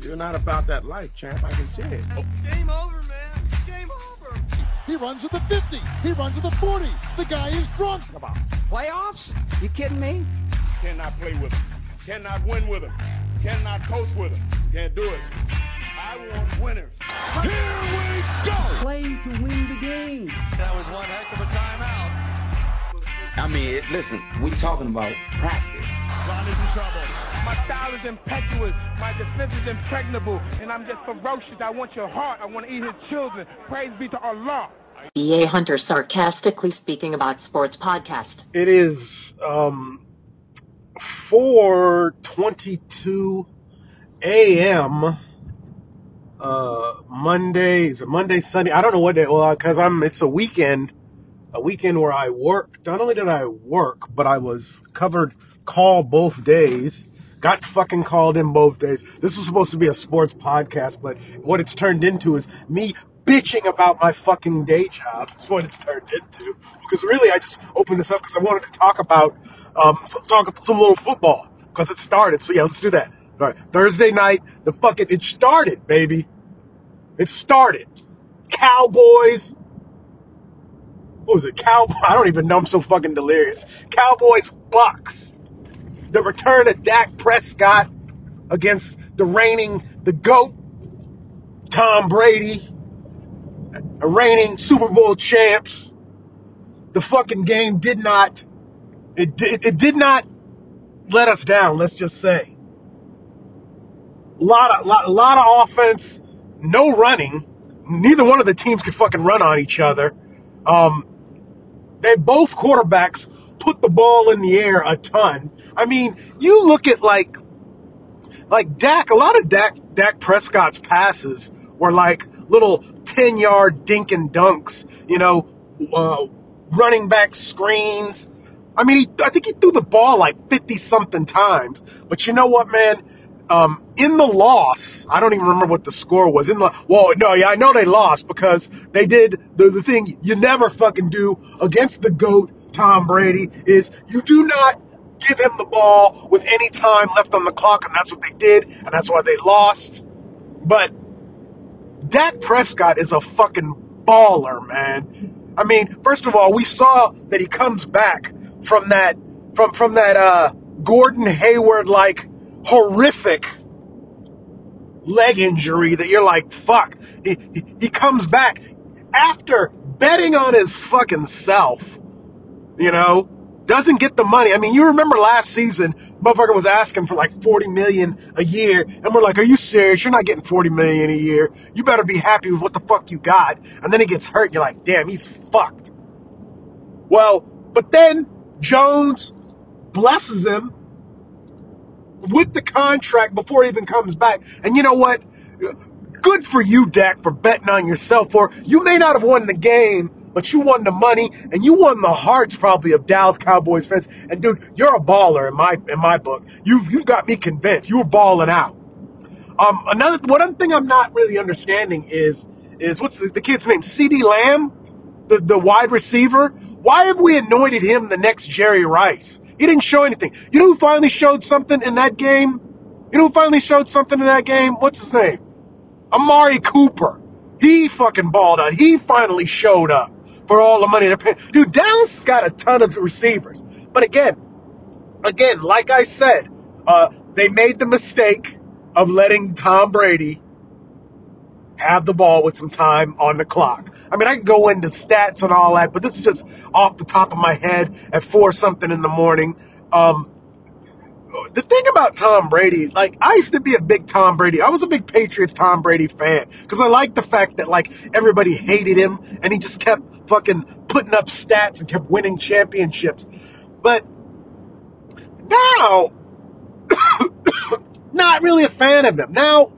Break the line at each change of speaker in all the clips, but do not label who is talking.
You're not about that life, champ. I can see it. Oh.
Game over, man. Game over.
He runs at the 50. He runs at the 40. The guy is drunk.
Come on.
Playoffs? You kidding me?
Cannot play with him. Cannot win with him. Cannot coach with him. Can't do it. I want winners.
Here we go.
Play to win the game.
That was one heck of a timeout.
I mean, it, listen, we talking about practice.
Ron is in trouble.
My style is impetuous. My defense is impregnable. And I'm just ferocious. I want your heart. I want to eat his children. Praise be to Allah.
EA Hunter sarcastically speaking about sports podcast.
It is um 4:22 a.m. uh Monday, is it Monday, Sunday? I don't know what day. Well, cuz I'm it's a weekend, a weekend where I work. Not only did I work, but I was covered call both days. Got fucking called in both days. This was supposed to be a sports podcast, but what it's turned into is me bitching about my fucking day job. That's what it's turned into. Because really, I just opened this up because I wanted to talk about, um, some, talk some little football because it started. So yeah, let's do that. Sorry, Thursday night, the fucking it started, baby. It started. Cowboys. What was it? Cow. I don't even know. I'm so fucking delirious. Cowboys, Bucks. The return of Dak Prescott against the reigning, the goat, Tom Brady a reigning Super Bowl champs. The fucking game did not, it did, it did not let us down. Let's just say. A lot of, lot, lot of offense, no running. Neither one of the teams could fucking run on each other. Um, they both quarterbacks put the ball in the air a ton. I mean, you look at like, like Dak, a lot of Dak, Dak Prescott's passes were like little 10 yard dink and dunks, you know, uh, running back screens. I mean, he, I think he threw the ball like 50 something times. But you know what, man? Um, in the loss, I don't even remember what the score was. In the, well, no, yeah, I know they lost because they did the, the thing you never fucking do against the GOAT, Tom Brady, is you do not give him the ball with any time left on the clock. And that's what they did. And that's why they lost. But Dak Prescott is a fucking baller, man. I mean, first of all, we saw that he comes back from that from from that uh Gordon Hayward like horrific leg injury that you're like, fuck. He, he, he comes back after betting on his fucking self, you know, doesn't get the money. I mean, you remember last season, motherfucker was asking for like 40 million a year. And we're like, are you serious? You're not getting 40 million a year. You better be happy with what the fuck you got. And then he gets hurt. You're like, damn, he's fucked. Well, but then Jones blesses him with the contract before he even comes back. And you know what? Good for you, Dak, for betting on yourself. For you may not have won the game, but you won the money and you won the hearts probably of Dallas Cowboys fans. And dude, you're a baller in my in my book. You've you've got me convinced. You were balling out. Um, another one other thing I'm not really understanding is is what's the, the kid's name? CeeDee Lamb, the the wide receiver. Why have we anointed him the next Jerry Rice? He didn't show anything. You know who finally showed something in that game? You know who finally showed something in that game? What's his name? Amari Cooper. He fucking balled out. He finally showed up for all the money they're. Dude, Dallas has got a ton of receivers. But again, again, like I said, uh, they made the mistake of letting Tom Brady have the ball with some time on the clock. I mean, I can go into stats and all that, but this is just off the top of my head at four something in the morning. Um, the thing about Tom Brady, like I used to be a big Tom Brady. I was a big Patriots Tom Brady fan because I liked the fact that like everybody hated him and he just kept fucking putting up stats and kept winning championships. But now, not really a fan of him. Now,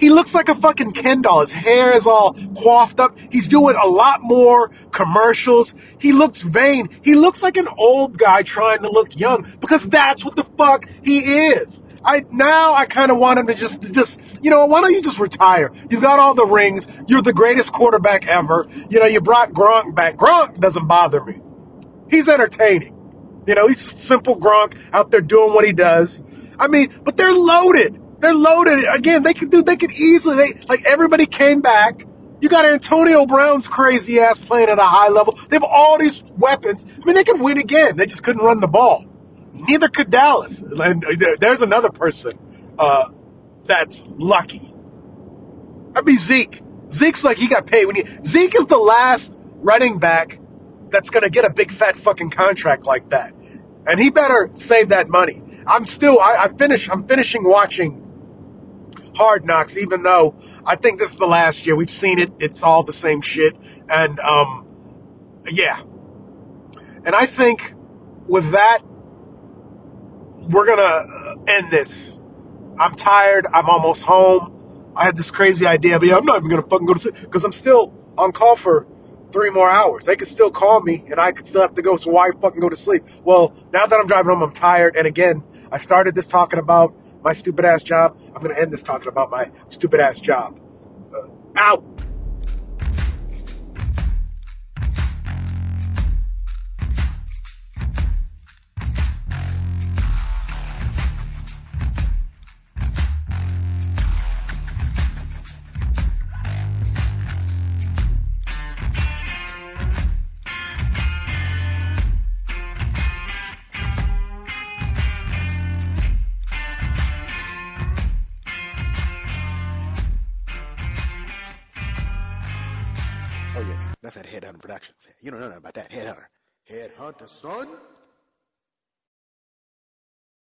he looks like a fucking Ken doll. His hair is all coiffed up. He's doing a lot more commercials. He looks vain. He looks like an old guy trying to look young because that's what the fuck he is. I now I kind of want him to just just you know why don't you just retire? You've got all the rings. You're the greatest quarterback ever. You know you brought Gronk back. Gronk doesn't bother me. He's entertaining. You know he's simple Gronk out there doing what he does. I mean, but they're loaded. They're loaded again. They could do. They could easily. They like everybody came back. You got Antonio Brown's crazy ass playing at a high level. They have all these weapons. I mean, they could win again. They just couldn't run the ball. Neither could Dallas. And there's another person uh, that's lucky. That'd be Zeke. Zeke's like he got paid when he. Zeke is the last running back that's gonna get a big fat fucking contract like that, and he better save that money. I'm still. I, I finish. I'm finishing watching Hard Knocks, even though I think this is the last year. We've seen it. It's all the same shit. And, um, yeah. And I think with that, we're going to end this. I'm tired. I'm almost home. I had this crazy idea, but yeah, I'm not even going to fucking go to sleep because I'm still on call for three more hours. They could still call me and I could still have to go. So why fucking go to sleep? Well, now that I'm driving home, I'm tired. And again, I started this talking about my stupid ass job. I'm going to end this talking about my stupid ass job. Uh, out.
Oh, yeah, that's at Headhunter Productions. You don't know nothing about that. Headhunter. Headhunter, son.